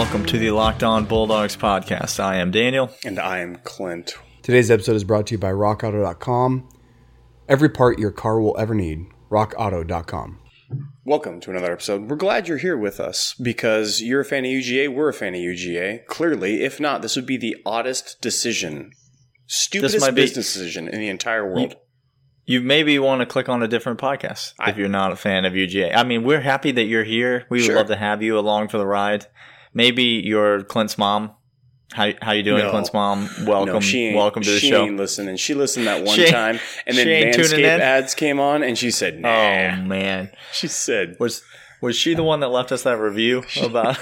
welcome to the Locked On Bulldogs podcast. I am Daniel. And I am Clint. Today's episode is brought to you by RockAuto.com. Every part your car will ever need, RockAuto.com. Welcome to another episode. We're glad you're here with us because you're a fan of UGA, we're a fan of UGA. Clearly, if not, this would be the oddest decision, stupidest might be- business decision in the entire world. You maybe want to click on a different podcast if you're not a fan of UGA. I mean, we're happy that you're here. We would love to have you along for the ride. Maybe you're Clint's mom. How how you doing, No. Clint's mom? Welcome, no, she welcome to the she show. ain't listening. She listened that one She- time, and then she Manscaped ads came on, and she said, Oh man, She said, was was she the one that left us that review about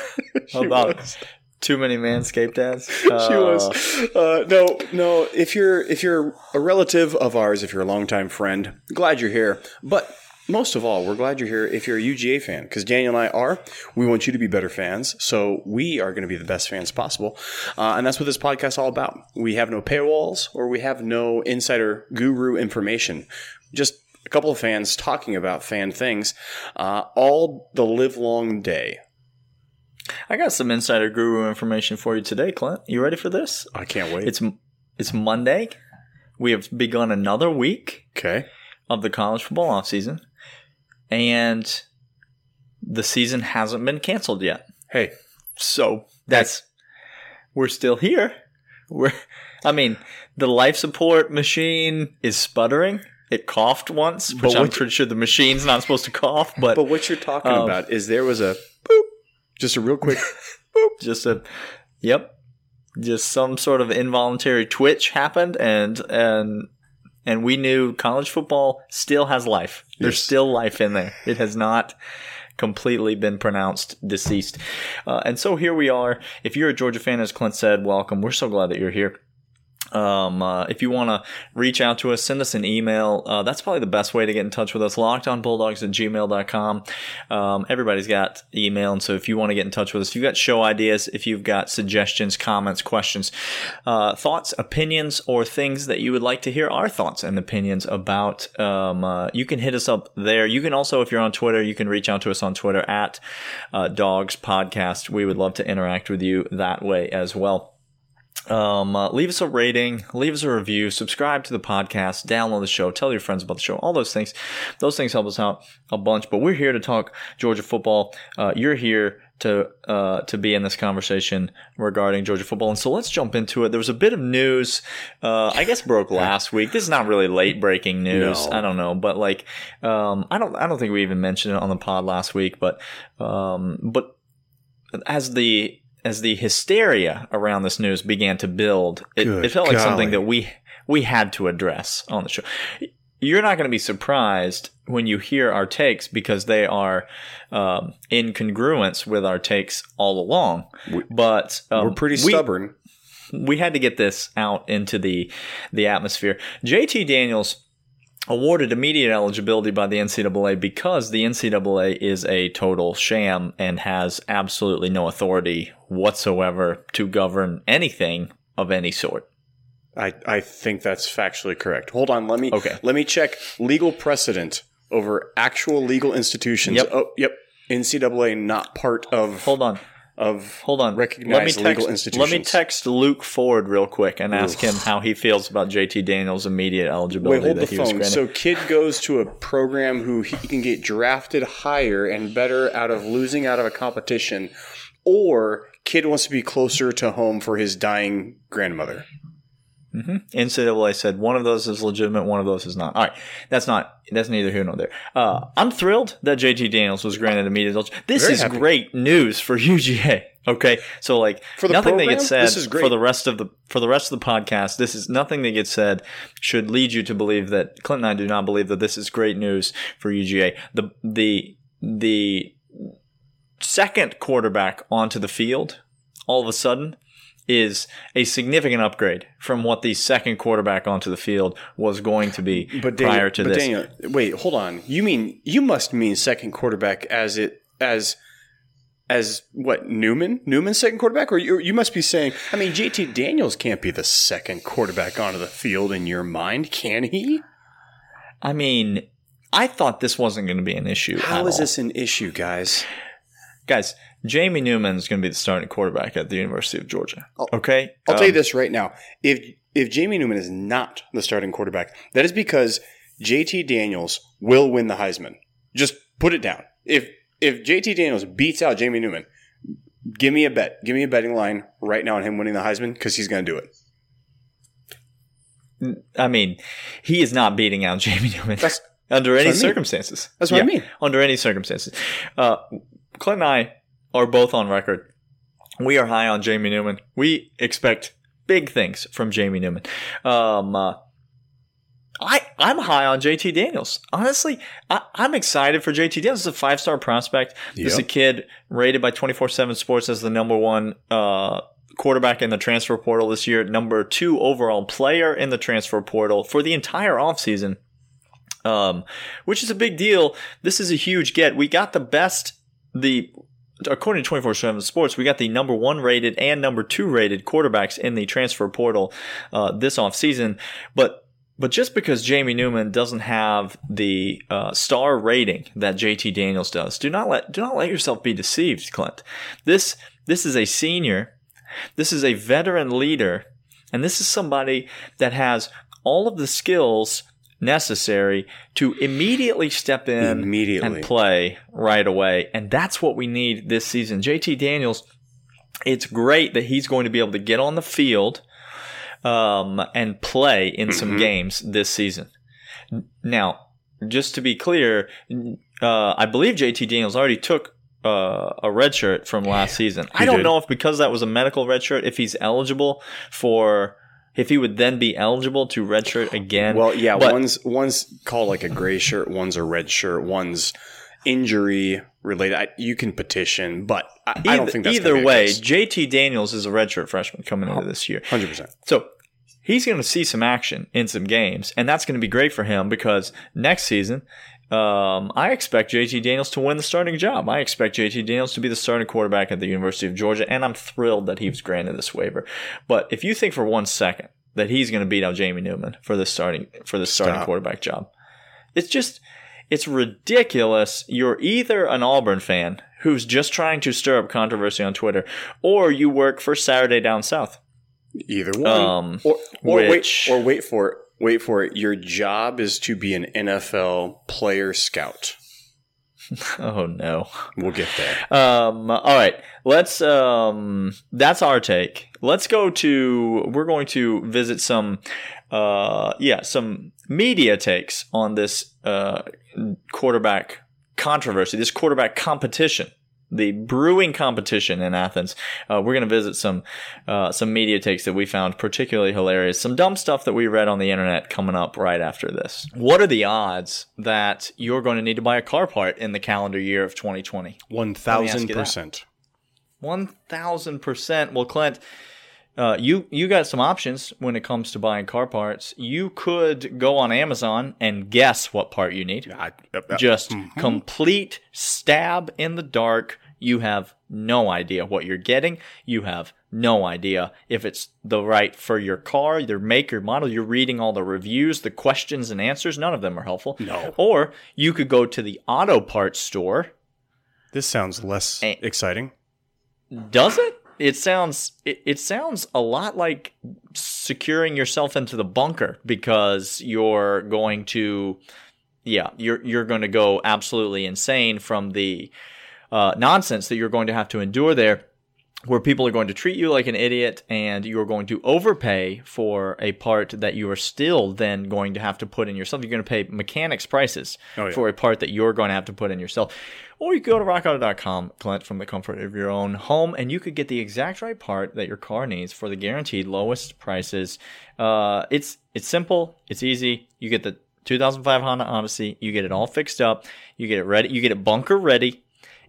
about was. too many manscaped ads? she Uh, was. Uh, no, no. If you're if you're a relative of ours, if you're a longtime friend, glad you're here. But most of all, we're glad you're here if you're a UGA fan, because Daniel and I are. We want you to be better fans, so we are going to be the best fans possible, uh, and that's what this podcast is all about. We have no paywalls or we have no insider guru information. Just a couple of fans talking about fan things uh, all the live long day. I got some insider guru information for you today, Clint. You ready for this? I can't wait. It's it's Monday. We have begun another week okay. of the college football offseason, and the season hasn't been canceled yet. Hey, So that's we're still here. We're I mean, the life support machine is sputtering. It coughed once, which But I'm pretty sure the machine's not supposed to cough, but, But what you're talking Um, about is there was a boop, just a real quick boop. just a yep just some sort of involuntary twitch happened and and and we knew college football still has life. There's Yes. still life in there. It has not completely been pronounced deceased. Uh, and so here we are. If you're a georgia fan as clint said welcome. We're so glad that you're here um, uh, if you want to reach out to us, send us an email. Uh, that's probably the best way to get in touch with us. LockedOnBulldogs at gmail.com. Um, everybody's got email. And so if you want to get in touch with us, if you've got show ideas, if you've got suggestions, comments, questions, uh, thoughts, opinions, or things that you would like to hear our thoughts and opinions about, um, uh, you can hit us up there. You can also, if you're on Twitter, you can reach out to us on Twitter at uh, Dogs Podcast. We would love to interact with you that way as well. Um, uh, leave us a rating, leave us a review, subscribe to the podcast, download the show, tell your friends about the show, all those things. Those things help us out a bunch. But we're here to talk Georgia football. Uh, you're here to uh, to be in this conversation regarding Georgia football, and so let's jump into it. There was a bit of news, uh, I guess, broke last week. This is not really late breaking news. No. I don't know, but like, um, I don't, I don't think we even mentioned it on the pod last week, but, um, but as the as the hysteria around this news began to build, it, it felt like something that we we had to address on the show. You're not going to be surprised when you hear our takes because they are um, in congruence with our takes all along. We- but um, We're pretty we- stubborn. we had to get this out into the the atmosphere. JT Daniels awarded immediate eligibility by the NCAA because the NCAA is a total sham and has absolutely no authority whatsoever to govern anything of any sort. I, I think that's factually correct. Hold on, let me Okay. let me check legal precedent over actual legal institutions. Yep. Oh, yep. NCAA not part of Hold on. Of Hold on. Recognized let me legal text, Let me text Luke Ford real quick and ask Oof. him how he feels about JT Daniels' immediate eligibility. Wait, hold the he phone. So kid goes to a program who he can get drafted higher and better out of losing out of a competition, or kid wants to be closer to home for his dying grandmother. Hmm NCAA said one of those is legitimate, one of those is not. All right, that's not that's neither here nor there. Uh, I'm thrilled that JT Daniels was granted immediate eligibility. This Very is happy. great news for UGA. Okay, so like nothing that program, gets said this is great. for the rest of the for the rest of the podcast. This is nothing that gets said should lead you to believe that Clint and I do not believe that this is great news for UGA. The the the second quarterback onto the field all of a sudden is a significant upgrade from what the second quarterback onto the field was going to be But Daniel, prior to but this. Daniel, wait, hold on. You mean you must mean second quarterback as it as as what Newman? Newman's second quarterback, or you, you must be saying? I mean, JT Daniels can't be the second quarterback onto the field in your mind, can he? I mean, I thought this wasn't going to be an issue. How is all. this an issue, guys? guys? Jamie Newman is going to be the starting quarterback at the University of Georgia. Okay, I'll tell you Um, this right now. If if Jamie Newman is not the starting quarterback, that is because JT Daniels will win the Heisman. Just put it down. If if JT Daniels beats out Jamie Newman, give me a bet. Give me a betting line right now on him winning the Heisman because he's going to do it. I mean, he is not beating out Jamie Newman That's- under any I mean. circumstances. That's what I mean. Under any circumstances. Uh, Clint and I are both on record. We are high on Jamie Newman. We expect big things from Jamie Newman. Um, uh, I I'm high on JT Daniels. Honestly, I, I'm excited for JT Daniels. This is a five star prospect. This is a kid rated by 24 7 Sports as the number one uh, quarterback in the transfer portal this year, number two overall player in the transfer portal for the entire offseason, um, which is a big deal. This is a huge get. We got the best, the according to 24 7 Sports, we got the number one rated and number two rated quarterbacks in the transfer portal uh, this offseason. But but just because Jamie Newman doesn't have the uh, star rating that JT Daniels does, do not let do not let yourself be deceived, Clint. This this is a senior, this is a veteran leader, and this is somebody that has all of the skills necessary to immediately step in Immediately. and play right away. And that's what we need this season. JT Daniels, it's great that he's going to be able to get on the field um, and play in some Mhm. games this season. Now, just to be clear, uh, I believe JT Daniels already took uh, a red shirt from last season. I don't did. know if because that was a medical red shirt, if he's eligible for, if he would then be eligible to redshirt again. Well, yeah, But- one's one's called like a gray shirt, one's a red shirt, one's injury related. I, you can petition, but I, I don't think that's either way, JT Daniels is a redshirt freshman coming into this year. hundred percent. So he's going to see some action in some games, and that's going to be great for him because next season, um, I expect JT Daniels to win the starting job. I expect JT Daniels to be the starting quarterback at the University of Georgia, and I'm thrilled that he was granted this waiver. But if you think for one second that he's going to beat out Jamie Newman for the starting for the starting Stop. quarterback job, it's just it's ridiculous. You're either an Auburn fan who's just trying to stir up controversy on Twitter, or you work for Saturday Down South. Either one, Um, or or which- wait, or wait for it. Wait for it. Your job is to be an NFL player scout. Oh no. We'll get there. Um, all right, let's. Um, that's our take. Let's go to. We're going to visit some. Uh, yeah, some media takes on this uh, quarterback controversy, this quarterback competition, the brewing competition in Athens. Uh, we're going to visit some uh, some media takes that we found particularly hilarious. Some dumb stuff that we read on the internet coming up right after this. What are the odds that you're going to need to buy a car part in the calendar year of 2020? One thousand percent. One thousand percent. Well, Clint, uh, you you got some options when it comes to buying car parts. You could go on Amazon and guess what part you need. Just complete stab in the dark. You have no idea what you're getting. You have no idea if it's the right for your car, your make, your model. You're reading all the reviews, the questions and answers. None of them are helpful. No. Or you could go to the auto parts store This sounds less Eh. exciting. Does it? It sounds it, it sounds a lot like securing yourself into the bunker because you're going to yeah, you're you're going to go absolutely insane from the uh, nonsense that you're going to have to endure there where people are going to treat you like an idiot and you're going to overpay for a part that you are still then going to have to put in yourself. You're going to pay mechanics prices Oh, yeah. for a part that you're going to have to put in yourself. Or you go to rockauto.com, collect from the comfort of your own home, and you could get the exact right part that your car needs for the guaranteed lowest prices. Uh, it's it's simple, it's easy. You get the 2005 Honda Odyssey, you get it all fixed up, you get it ready, you get it bunker ready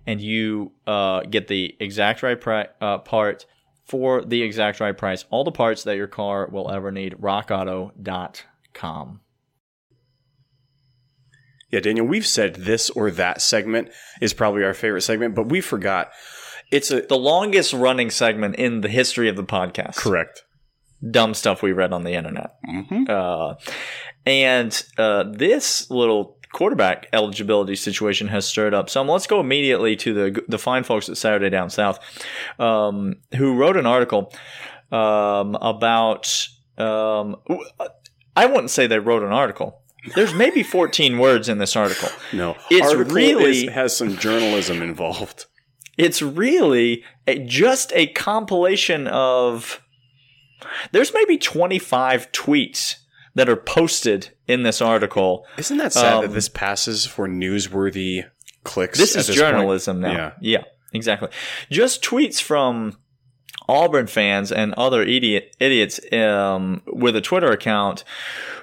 and you uh, get the exact right pri- uh, part for the exact right price. All the parts that your car will ever need. RockAuto.com. Yeah, Daniel, we've said this or that segment is probably our favorite segment, but we forgot. It's a The longest running segment in the history of the podcast. correct. Dumb stuff we read on the internet. hmm Uh, and uh, this little quarterback eligibility situation has stirred up some. Let's go immediately to the the fine folks at Saturday Down South, um, who wrote an article um, about. Um, I wouldn't say they wrote an article. There's maybe 14 words in this article. No, It's article really- is- has some journalism involved. It's really a, just a compilation of. There's maybe 25 tweets that are posted in this article. Isn't that sad Um, that this passes for newsworthy clicks? This is journalism point? now. Yeah. Yeah, exactly. Just tweets from Auburn fans and other idiot idiots um, with a Twitter account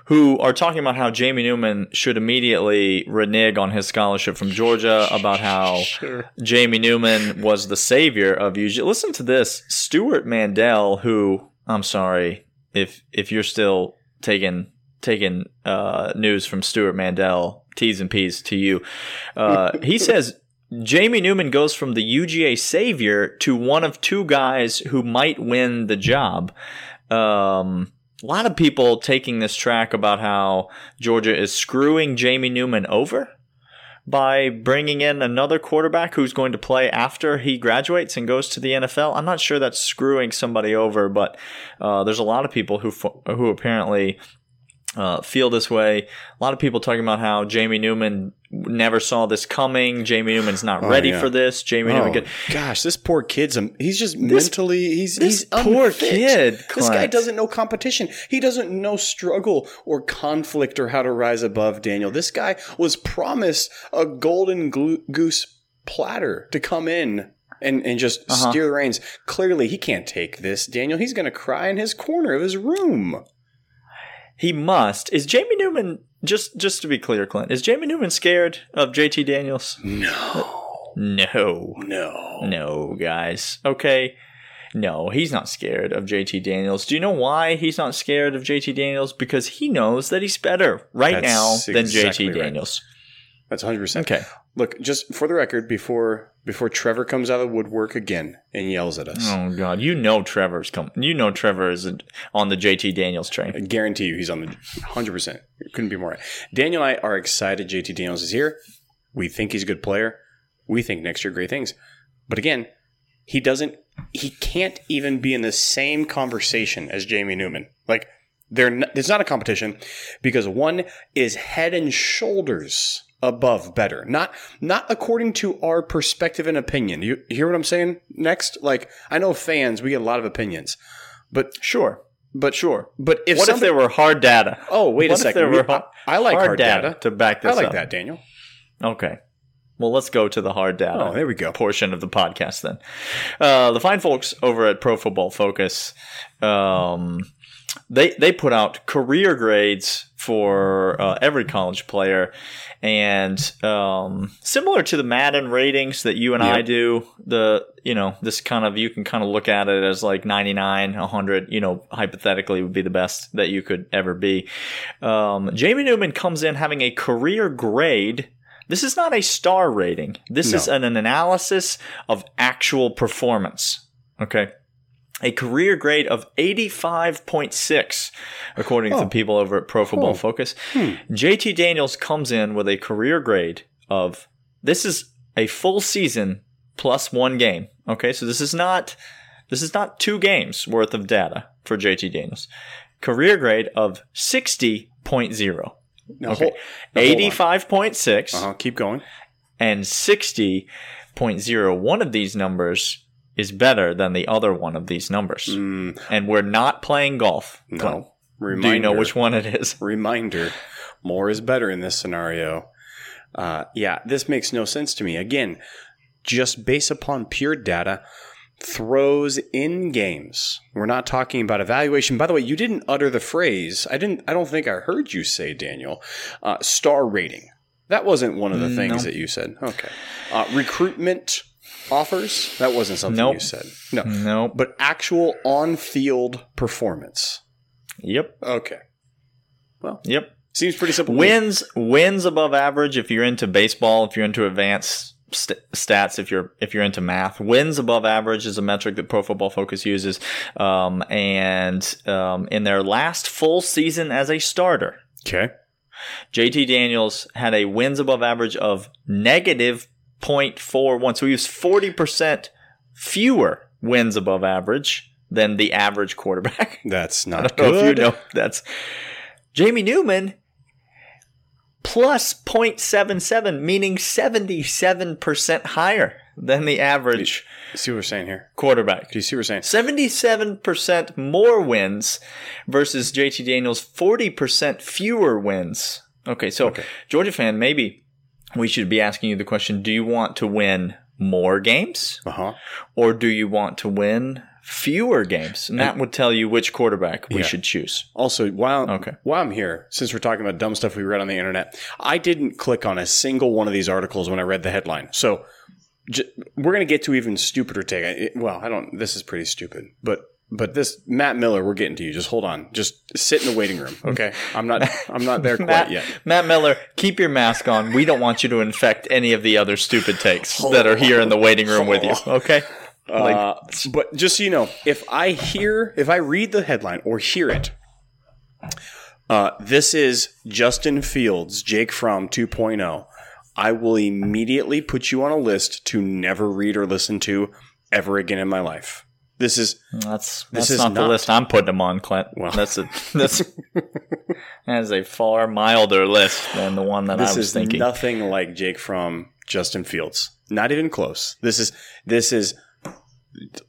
who are talking about how Jamie Newman should immediately renege on his scholarship from Georgia, about how Jamie Newman was the savior of UG. Listen to this. Stewart Mandel, who I'm sorry if if you're still taking taking uh, news from Stewart Mandel, T's and P's to you. Uh, he says Jamie Newman goes from the UGA savior to one of two guys who might win the job. Um, a lot of people taking this track about how Georgia is screwing Jamie Newman over by bringing in another quarterback who's going to play after he graduates and goes to the NFL. I'm not sure that's screwing somebody over, but uh, there's a lot of people who who apparently uh, feel this way. A lot of people talking about how Jamie Newman never saw this coming. Jamie Newman's not ready yeah. for this. Jamie Newman. Oh, Could, gosh, this poor kid's a, he's just mentally he's this he's poor unfit. kid, This guy doesn't know competition. He doesn't know struggle or conflict or how to rise above. Daniel, this guy was promised a golden goose platter to come in. And, and just Uh-huh. steer the reins. Clearly, he can't take this, Daniel. He's going to cry in his corner of his room. he must. Is Jamie Newman just just to be clear, Clint? Is Jamie Newman scared of JT Daniels? No, No. no. No, guys. Okay. No, he's not scared of JT Daniels. Do you know why he's not scared of JT Daniels? Because he knows that he's better right That's now than exactly JT right. That's 100. percent Okay. Look, just for the record, before before Trevor comes out of the woodwork again and yells at us, Oh God, you know Trevor's coming. You know Trevor is on the JT Daniels train. I guarantee you he's on the 100. percent Couldn't be more right. Daniel and I are excited. JT Daniels is here. We think he's a good player. We think next year great things. But again, he doesn't. He can't even be in the same conversation as Jamie Newman. Like they're not, it's not a competition because one is head and shoulders above better. Not not according to our perspective and opinion. You hear what I'm saying? Next, like I know fans, we get a lot of opinions, but Sure, but sure. but if what if there were hard data? Oh, wait What a second. there We- were I, I like hard, data. to back this I like up. that, Daniel. Okay. Well, let's go to the hard data. Oh, there we go. portion of the podcast then. Uh, the fine folks over at Pro Football Focus, um, they they put out career grades for uh, every college player, and um, similar to the Madden ratings that you and I do, the you know this kind of you can kind of look at it as like 99, 100. you know, hypothetically would be the best that you could ever be. Um, Jamie Newman comes in having a career grade. This is not a star rating. This No. is an, an analysis of actual performance. Okay. A career grade of 85.6, according to Oh. the people over at Pro Football Oh. Focus. JT Daniels comes in with a career grade of this is a full season plus one game. Okay, so this is not this is not two games worth of data for JT Daniels. Career grade of 60.0. Now, Okay. hold- now, on. 85.6 Uh-huh, keep going. and 60.0. One of these numbers is better than the other one of these numbers. Mm, And we're not playing golf. Clint. no. Reminder, Do you know which one it is? Reminder. More is better in this scenario. Uh, yeah, this makes no sense to me. Again, just based upon pure data, throws in games. We're not talking about evaluation. By the way, you didn't utter the phrase. I didn't. I don't think I heard you say, Daniel. Uh, star rating. That wasn't one of the things that you said. Okay. Uh, recruitment offers. That wasn't something Nope. you said. No. Nope. But actual on-field performance. Yep. Okay. Well. Yep. Seems pretty simple. Wins wins above average if you're into baseball, if you're into advanced st- stats, if you're if you're into math. Wins above average is a metric that Pro Football Focus uses, um, and um, in their last full season as a starter, Okay. JT Daniels had a wins above average of negative 0.41. So he was 40% fewer wins above average than the average quarterback. That's I not don't know if you good. know that's Jamie Newman plus 0.77, meaning 77% higher than the average See what we're saying here? quarterback. Do you see what we're saying? 77% more wins versus JT Daniels 40% fewer wins. Okay, so Georgia fan, maybe we should be asking you the question, do you want to win more games Uh huh. or do you want to win fewer games? And that would tell you which quarterback we Yeah. should choose. Also, while Okay. while I'm here, since we're talking about dumb stuff we read on the internet, I didn't click on a single one of these articles when I read the headline. So j- we're gonna get to even stupider take. I- Well, I don't. This is pretty stupid, but but this Matt Miller, we're getting to you. Just hold on. Just sit in the waiting room, okay? I'm not. I'm not there quite Matt, yet. Matt Miller, keep your mask on. We don't want you to infect any of the other stupid takes that are here in the waiting room with you. Okay? Like, Uh, but just so you know, if I hear, if I read the headline or hear it, uh, this is Justin Fields, Jake Fromm 2.0. I will immediately put you on a list to never read or listen to ever again in my life. This is That's This that's is not, the list I'm putting them on, Clint. Well. that's a that's that is a far milder list than the one that this I was is thinking. nothing like Jake Fromm Justin Fields. Not even close. This is this is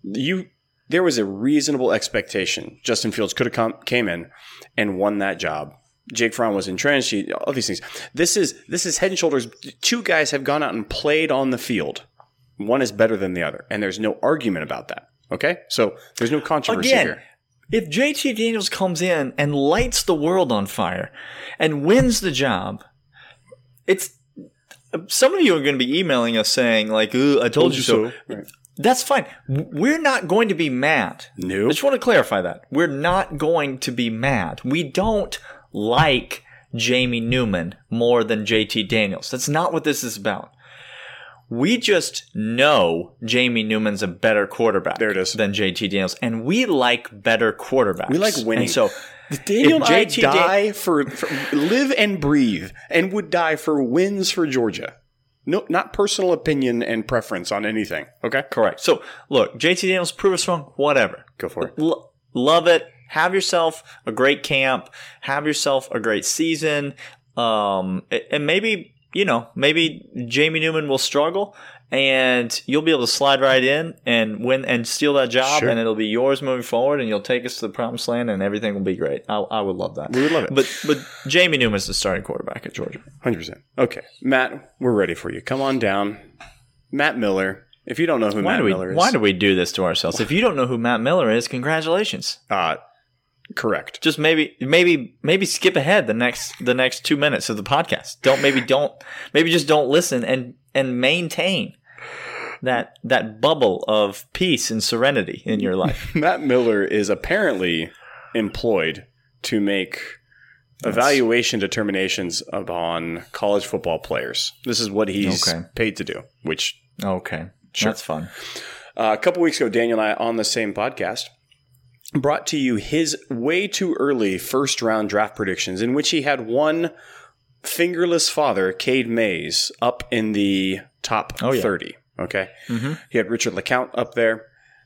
you. There was a reasonable expectation. Justin Fields could have come came in and won that job. Jake Fromm was entrenched. He, all these things. This is this is head and shoulders. Two guys have gone out and played on the field. One is better than the other, and there's no argument about that. Okay, so there's no controversy Again, here. if JT Daniels comes in and lights the world on fire and wins the job, it's some of you are going to be emailing us saying like, "Ooh, "I told, you so." Right. That's fine. We're not going to be mad. No. I just want to clarify that. We're not going to be mad. We don't like Jamie Newman more than JT Daniels. That's not what this is about. We just know Jamie Newman's a better quarterback There it is. than JT Daniels, and we like better quarterbacks. We like winning. And so Daniel and if I JT Dan- die for, for live and breathe and would die for wins for Georgia. No, not personal opinion and preference on anything. Okay, Correct. So look, JT Daniels, prove us wrong. Whatever. go for it. L- love it. Have yourself a great camp. Have yourself a great season. Um, and maybe you know, maybe Jamie Newman will struggle, and you'll be able to slide right in and win and steal that job, Sure. and it'll be yours moving forward, and you'll take us to the promised land, and everything will be great. I, I would love that. We would love it. But but Jamie Newman's the starting quarterback at Georgia. Hundred percent. Okay, Matt, we're ready for you. Come on down, Matt Miller. If you don't know who Why Matt do we Miller is, why do we do this to ourselves? If you don't know who Matt Miller is, congratulations. uh, correct. just maybe maybe maybe skip ahead the next the next two minutes of the podcast don't maybe don't maybe just don't listen and and maintain that that bubble of peace and serenity in your life Matt Miller is apparently employed to make evaluation determinations upon college football players. This is what he's Okay. paid to do, which okay that's fun Uh, a couple weeks ago, Daniel and I on the same podcast brought to you his way too early first round draft predictions, in which he had one fingerless father, Cade Mays, up in the top Oh, yeah. 30. Okay. Mm-hmm. He had Richard LeCounte up there.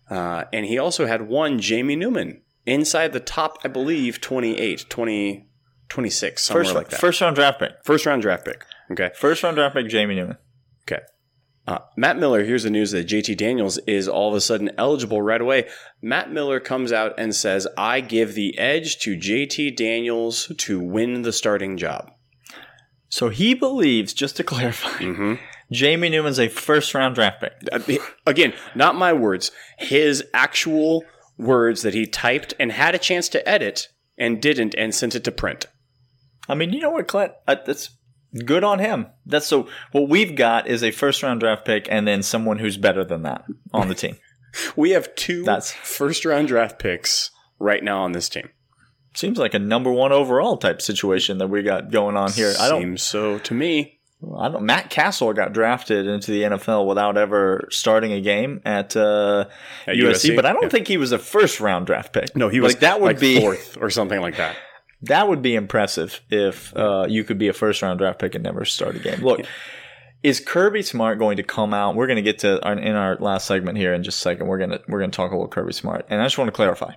Uh, and he also had one Jamie Newman inside the top, I believe, 28, 20, 26, somewhere first like that. first round draft pick first round draft pick. Okay. first round draft pick Jamie Newman. Uh, Matt Miller, here's the news that JT Daniels is all of a sudden eligible right away. Matt Miller comes out and says, I give the edge to JT Daniels to win the starting job. so he believes just to clarify Mm-hmm. Jamie Newman's a first round draft pick Uh, Again, not my words, his actual words that he typed and had a chance to edit and didn't and sent it to print. I mean, you know what, Clint? Uh, that's good on him. That's so. What we've got is a first round draft pick, and then someone who's better than that on the team. We have two That's- first round draft picks right now on this team. Seems like a number one overall type situation that we got going on here. I don't. Seems so to me. I don't. Matt Cassel got drafted into the NFL without ever starting a game at, uh, At USC, USC? but I don't Yeah. think he was a first round draft pick. No, he was like that would like be fourth or something like that. That would be impressive if uh, you could be a first round draft pick and never start a game. Look, is Kirby Smart going to come out? We're going to get to our, in our last segment here in just a second. We're going to we're going to talk a little Kirby Smart, and I just want to clarify.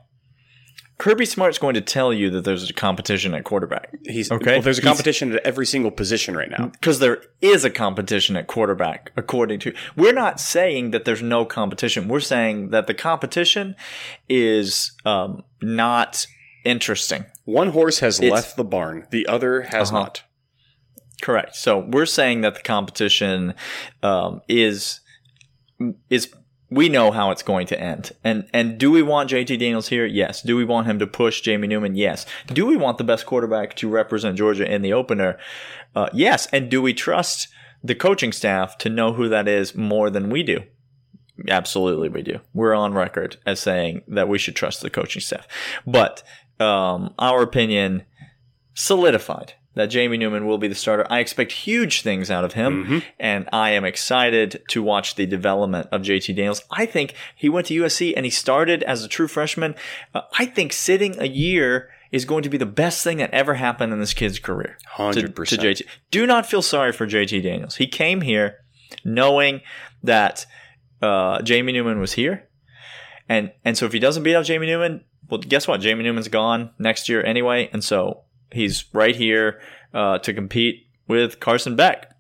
Kirby Smart's going to tell you that there's a competition at quarterback. He's Okay. Well, there's a He's- competition at every single position right now. because there is a competition at quarterback according to we're not saying that there's no competition we're saying that the competition is um, not interesting One horse has It's- left the barn. The other has Uh-huh. not. correct so we're saying that the competition um, is is we know how it's going to end and and do we want JT Daniels here yes do we want him to push Jamie Newman yes do we want the best quarterback to represent Georgia in the opener uh, yes and do we trust the coaching staff to know who that is more than we do Absolutely, we do. We're on record as saying that we should trust the coaching staff. But um, our opinion solidified that Jamie Newman will be the starter. I expect huge things out of him, and I am excited to watch the development of JT Daniels. I think he went to USC and he started as a true freshman. Uh, I think sitting a year is going to be the best thing that ever happened in this kid's career. 100%. to JT. Do not feel sorry for JT Daniels. He came here knowing that uh, Jamie Newman was here, and and so if he doesn't beat out Jamie Newman, well, guess what? Jamie Newman's gone next year anyway, and so he's right here uh, to compete with Carson Beck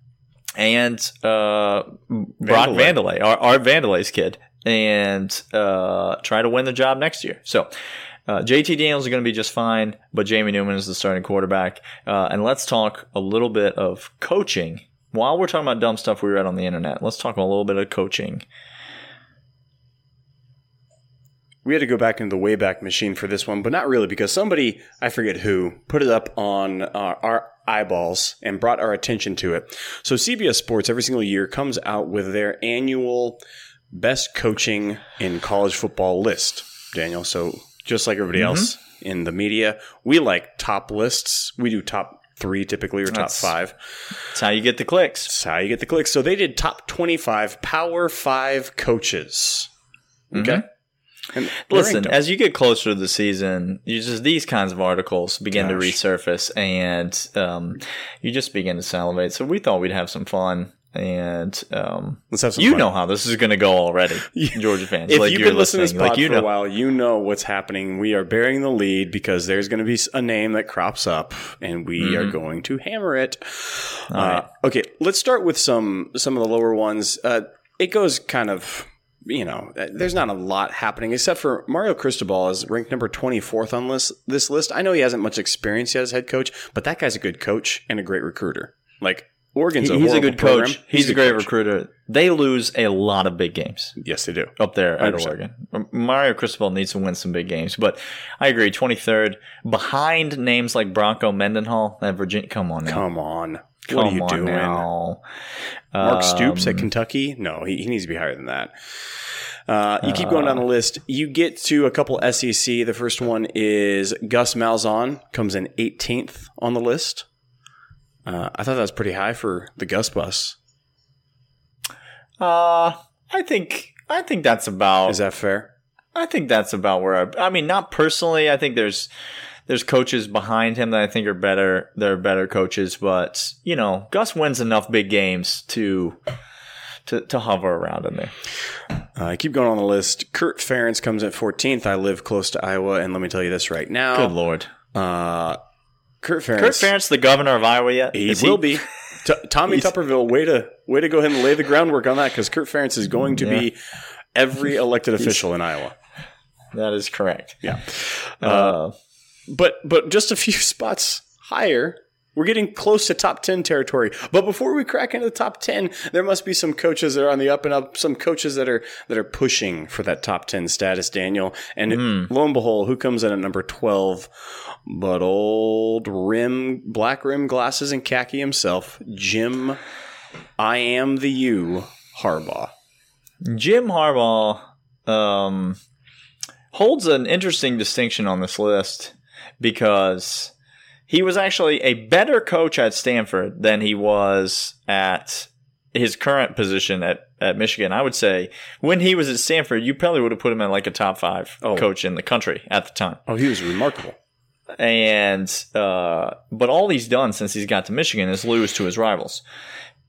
and uh, Brock. Vandelay, our, our Vandelay's kid, and uh, try to win the job next year. So. Uh, JT Daniels is going to be just fine, but Jamie Newman is the starting quarterback. Uh, and let's talk a little bit of coaching. While we're talking about dumb stuff we read on the internet, let's talk a little bit of coaching. We had to go back into the Wayback Machine for this one, but not really because somebody, I forget who, put it up on uh, our eyeballs and brought our attention to it. So CBS Sports every single year comes out with their annual best coaching in college football list, Daniel. So just like everybody else in the media, we like top lists. We do top three typically or top That's- five. That's how you get the clicks. That's how you get the clicks. So they did top 25 Power 5 coaches. Okay? And Listen, as you get closer to the season, you just these kinds of articles begin to resurface, and um, you just begin to salivate. So we thought we'd have some fun, and um, Let's have some you fun. know how this is going to go already, Georgia fans. If like you've been listening to this pod like you for know, a while, you know what's happening. We are bearing the lead because there's going to be a name that crops up, and we are going to hammer it. Uh, right. Okay, let's start with some some of the lower ones. Uh, it goes kind of. You know, uh, there's not a lot happening except for Mario Cristobal is ranked number 24th on this this list. I know he hasn't much experience yet as head coach, but that guy's a good coach and a great recruiter. Like Oregon's a he's a good program. coach. He's, a great coach. recruiter. They lose a lot of big games. Yes, they do. up there at 100%. Oregon. Mario Cristobal needs to win some big games, but I agree. Twenty third, behind names like Bronco Mendenhall at Virginia. Come on now, Come on. Come what are you doing? now. Mark Stoops Um, at Kentucky? No, he, he needs to be higher than that. Uh, you keep going down the list. You get to a couple SEC. The first one is Gus Malzahn, comes in 18th on the list. Uh, I thought that was pretty high for the Gus bus. Uh, I think I think that's about. Is that fair? I think that's about where I. I mean, not personally. I think there's there's coaches behind him that I think are better. They're better coaches, but you know, Gus wins enough big games to to to hover around in there. Uh, I keep going on the list. Kirk Ferentz comes at 14th. I live close to Iowa, and let me tell you this right now. Good lord, Uh, Kirk Ferentz. Kirk Ferentz, the governor of Iowa yet? He will be. T- Tommy Tuberville, way to way to go ahead and lay the groundwork on that because Kirk Ferentz is going to be every elected official in Iowa. That is correct. Yeah, Uh, but but just a few spots higher. We're getting close to top ten territory. But before we crack into the top ten, there must be some coaches that are on the up and up. Some coaches that are that are pushing for that top ten status. Daniel and lo and behold, who comes in at number twelve? But old rim, black rim glasses and khaki himself, Jim. I am the you, Harbaugh. Jim Harbaugh um, holds an interesting distinction on this list because he was actually a better coach at Stanford than he was at his current position at, at Michigan. I would say when he was at Stanford, you probably would have put him in like a top five Oh. coach in the country at the time. Oh, he was remarkable. and uh, but all he's done since he's got to Michigan is lose to his rivals.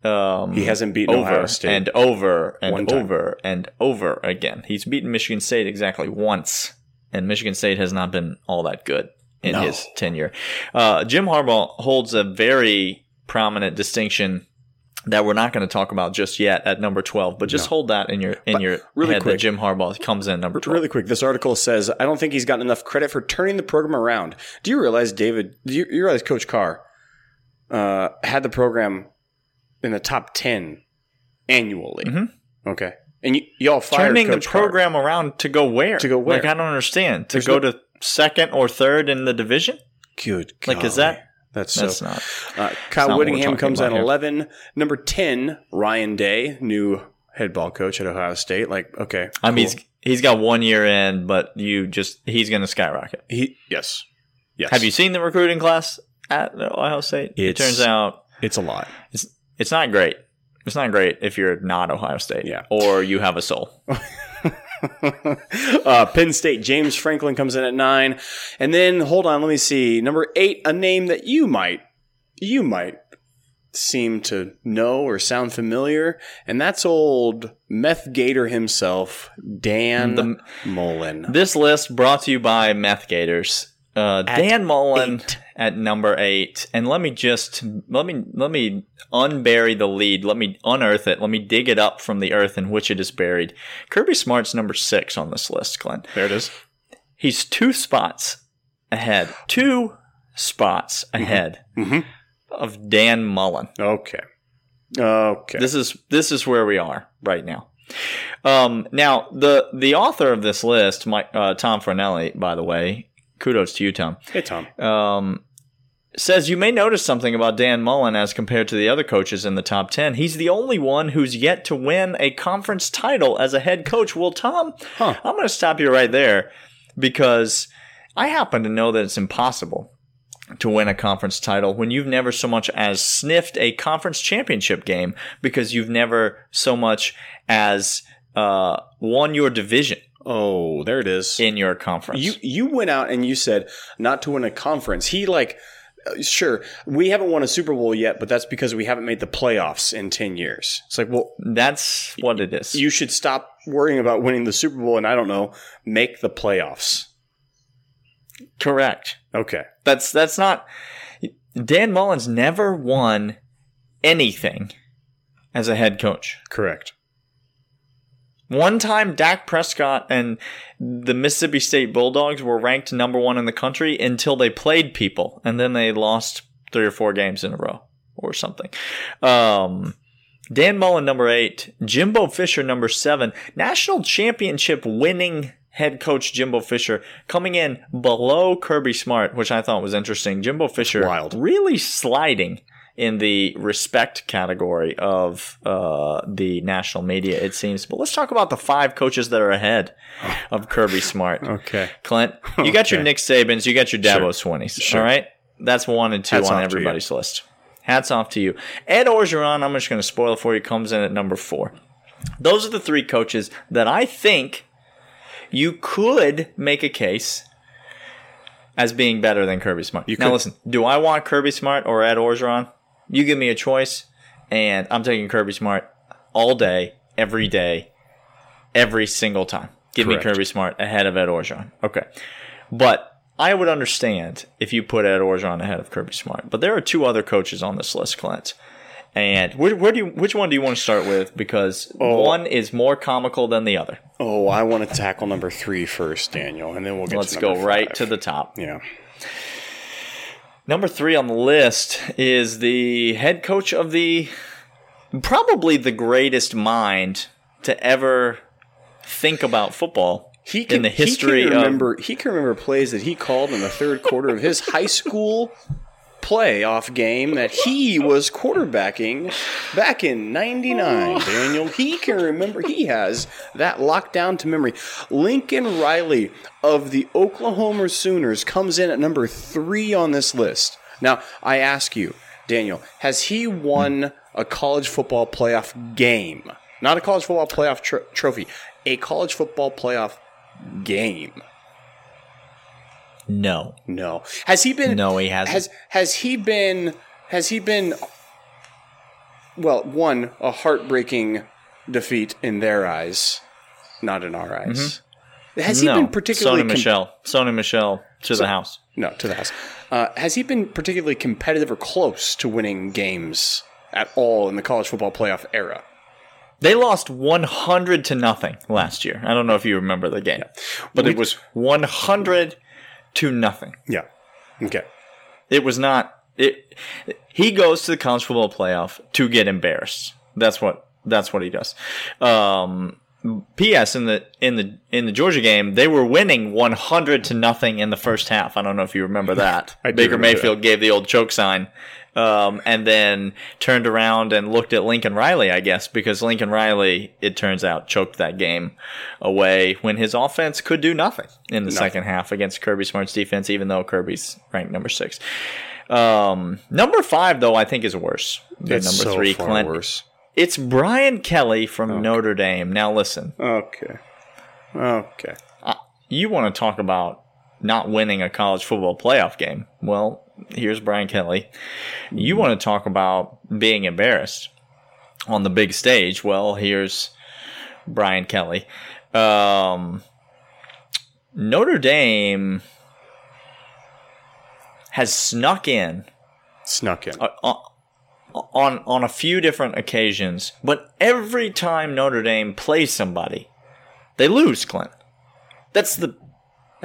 Um, He hasn't beaten over Ohio State. and over and over and over again. He's beaten Michigan State exactly once, and Michigan State has not been all that good in No. his tenure. Uh, Jim Harbaugh holds a very prominent distinction that we're not going to talk about just yet at number twelve, but just hold that in your in your really head quick- that Jim Harbaugh comes in number twelve. Really quick, this article says I don't think he's gotten enough credit for turning the program around. Do you realize, David? Do you, you realize Coach Carr uh, had the program in the top ten annually? Mhm. Okay, and you, y'all fired Turning Coach the Carr. program around to go where? To go where? Like I don't understand. To There's go no- to second or third in the division? Good, Like, is that- that's That's so? not. Uh, Kyle what Whittingham talking comes about at here. eleven. Number ten, Ryan Day, new head ball coach at Ohio State. Like, okay, I mean, cool. he's, he's got one year in, but you just he's going to skyrocket. he yes, yes. Have you seen the recruiting class at Ohio State? it turns out It's a lot. it's it's not great. It's not great if you're not Ohio State, Yeah. or you have a soul. uh, Penn State, James Franklin comes in at nine, and then hold on, let me see. Number eight, a name that you might, you might seem to know or sound familiar, and that's old meth gator himself, Dan The- Mullen. This list brought to you by Meth Gators. Uh, Dan Mullen eight. at number eight, and let me just let me let me unbury the lead. Let me unearth it. Let me dig it up from the earth in which it is buried. Kirby Smart's number six on this list, Glenn. There it is. He's two spots ahead, two spots ahead Mhm. of Dan Mullen. Okay. Okay. This is this is where we are right now. Um, now the the author of this list, Mike, uh, Tom Fornelli, by the way, kudos to you, Tom. hey, Tom. Um, says you may notice something about Dan Mullen as compared to the other coaches in the top ten. He's the only one who's yet to win a conference title as a head coach. Well, Tom, Huh. I'm going to stop you right there because I happen to know that it's impossible to win a conference title when you've never so much as sniffed a conference championship game because you've never so much as uh, won your division Oh, there it is. in your conference. You you went out and you said not to win a conference. He like uh, sure, we haven't won a Super Bowl yet, but that's because we haven't made the playoffs in 10 years. It's like, well, That's what it is. you should stop worrying about winning the Super Bowl and I don't know, make the playoffs. Correct. Okay. That's that's not. Dan Mullen's never won anything as a head coach. Correct. One time, Dak Prescott and the Mississippi State Bulldogs were ranked number one in the country until they played people, and then they lost three or four games in a row or something. Um, Dan Mullen, number eight. Jimbo Fisher, number seven. National championship winning head coach Jimbo Fisher coming in below Kirby Smart, which I thought was interesting. Jimbo Fisher Wild. really sliding in the respect category of uh, the national media, it seems. But let's talk about the five coaches that are ahead of Kirby Smart. Okay. Clint, you got your Nick Sabans, you got your Dabo Swinney's. Sure. All right, that's one and two Hats on everybody's list. Hats off to you. Ed Orgeron, I'm just going to spoil it for you, comes in at number four. Those are the three coaches that I think you could make a case as being better than Kirby Smart. You now, could. listen, do I want Kirby Smart or Ed Orgeron? You give me a choice, and I'm taking Kirby Smart all day, every day, every single time. Give Correct. me Kirby Smart ahead of Ed Orgeron. Okay. But I would understand if you put Ed Orgeron ahead of Kirby Smart. But there are two other coaches on this list, Clint. And where, where do you, which one do you want to start with? Because Oh. one is more comical than the other. Oh, I want to tackle number three first, Daniel, and then we'll get Let's go number right five. to the top. Yeah. Number three on the list is the head coach of the probably the greatest mind to ever think about football He can, in the history he can of remember he can remember plays that he called in the third quarter of his high school playoff game that he was quarterbacking back in 99 daniel he can remember he has that locked down to memory. Lincoln riley of the oklahoma sooners comes in at number three on this list. Now i ask you daniel has he won a college football playoff game? Not a college football playoff tro- trophy a college football playoff game No. No. Has he been? No, he hasn't. Has has he been? Has he been? Well, one a heartbreaking defeat in their eyes, not in our eyes. Has he Mm-hmm. no. been particularly? Sony com- Michel. Sony Michel to the house. no, to the house. Uh, has he been particularly competitive or close to winning games at all in the college football playoff era? They lost 100 to nothing last year. I don't know if you remember the game, but it was 100 to nothing. Yeah. Okay. It was not. It. He goes to the college football playoff to get embarrassed. That's what. That's what he does. Um, P.S. in the in the in the Georgia game, they were winning 100 to nothing in the first half. I don't know if you remember that. I Baker remember Mayfield gave the old choke sign. Um, and then turned around and looked at Lincoln Riley, I guess, because Lincoln Riley, it turns out, choked that game away when his offense could do nothing in the second half against Kirby Smart's defense, even though Kirby's ranked number six. Um, number five, though, I think is worse than It's number so three, far Clint. worse. It's Brian Kelly from Notre Dame. Now, listen, Okay. Okay. you want to talk about not winning a college football playoff game. Well, here's Brian Kelly. You want to talk about being embarrassed on the big stage. Well, here's Brian Kelly. Um, Notre Dame has snuck in Snuck in. uh, on on a few different occasions, but every time Notre Dame plays somebody, they lose. Clint. That's the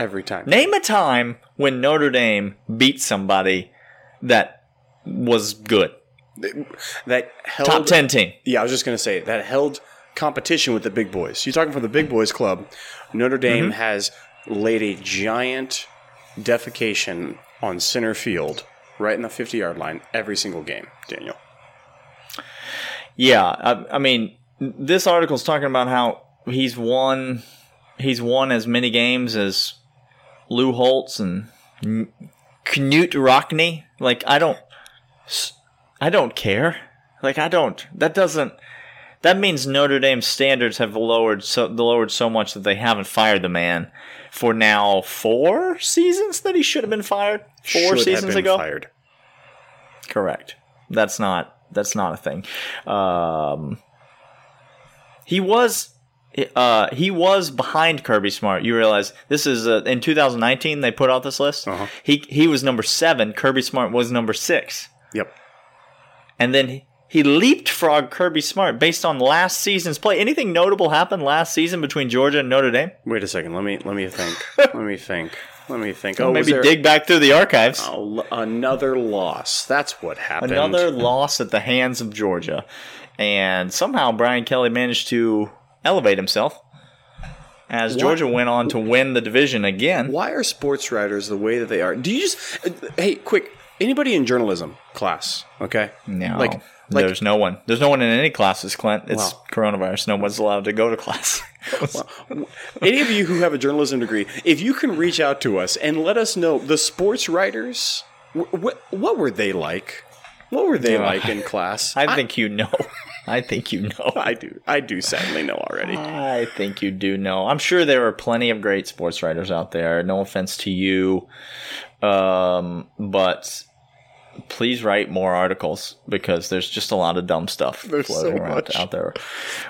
Every time. name a time when Notre Dame beat somebody that was good. That held Top ten team. Yeah, I was just going to say that held competition with the big boys. You're talking from the big boys club. Notre Dame Mm-hmm. has laid a giant defecation on center field, right in the 50 yard line, every single game. Daniel. Yeah, I, I mean, this article's talking about how he's won, he's won as many games as Lou Holtz and Knute Rockne. Like, I don't, I don't care. Like, I don't. That doesn't. That means Notre Dame's standards have lowered so lowered so much that they haven't fired the man for now four seasons that he should have been fired. Four Should seasons been ago. Fired. Correct. That's not that's not a thing. Um, he was uh, he was behind Kirby Smart. You realize this is uh, in 2019 they put out this list. Uh-huh. He he was number seven. Kirby Smart was number six, Yep. and then he, he leapfrogged Kirby Smart based on last season's play. Anything notable happened last season between Georgia and Notre Dame? Wait a second. Let me let me think. let me think. Let me think. Oh, Maybe there- dig back through the archives. Oh, another loss. That's what happened. Another loss at the hands of Georgia. And somehow Brian Kelly managed to elevate himself as Georgia went on to win the division again. Why are sports writers the way that they are? Do you just uh, hey, quick? Anybody in journalism class? Okay. No, Like like there's no one. There's no one in any classes, Clint. It's Wow. coronavirus. No one's allowed to go to class. any of you who have a journalism degree, if you can reach out to us and let us know the sports writers, what what were they like? What were they Yeah. like in class? I think you know. I think you know. I do. I do sadly know already. I think you do know. I'm sure there are plenty of great sports writers out there. No offense to you, um, but please write more articles because there's just a lot of dumb stuff There's floating so around much. out there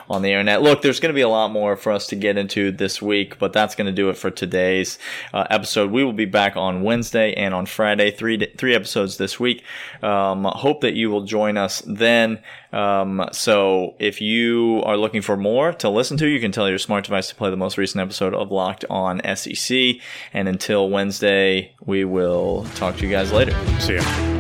on the internet. Look, there's going to be a lot more for us to get into this week, but that's going to do it for today's uh, episode. We will be back on Wednesday and on Friday, three three episodes this week. Um, hope that you will join us then. Um, so if you are looking for more to listen to, you can tell your smart device to play the most recent episode of Locked On SEC. And until Wednesday, we will talk to you guys later. See ya.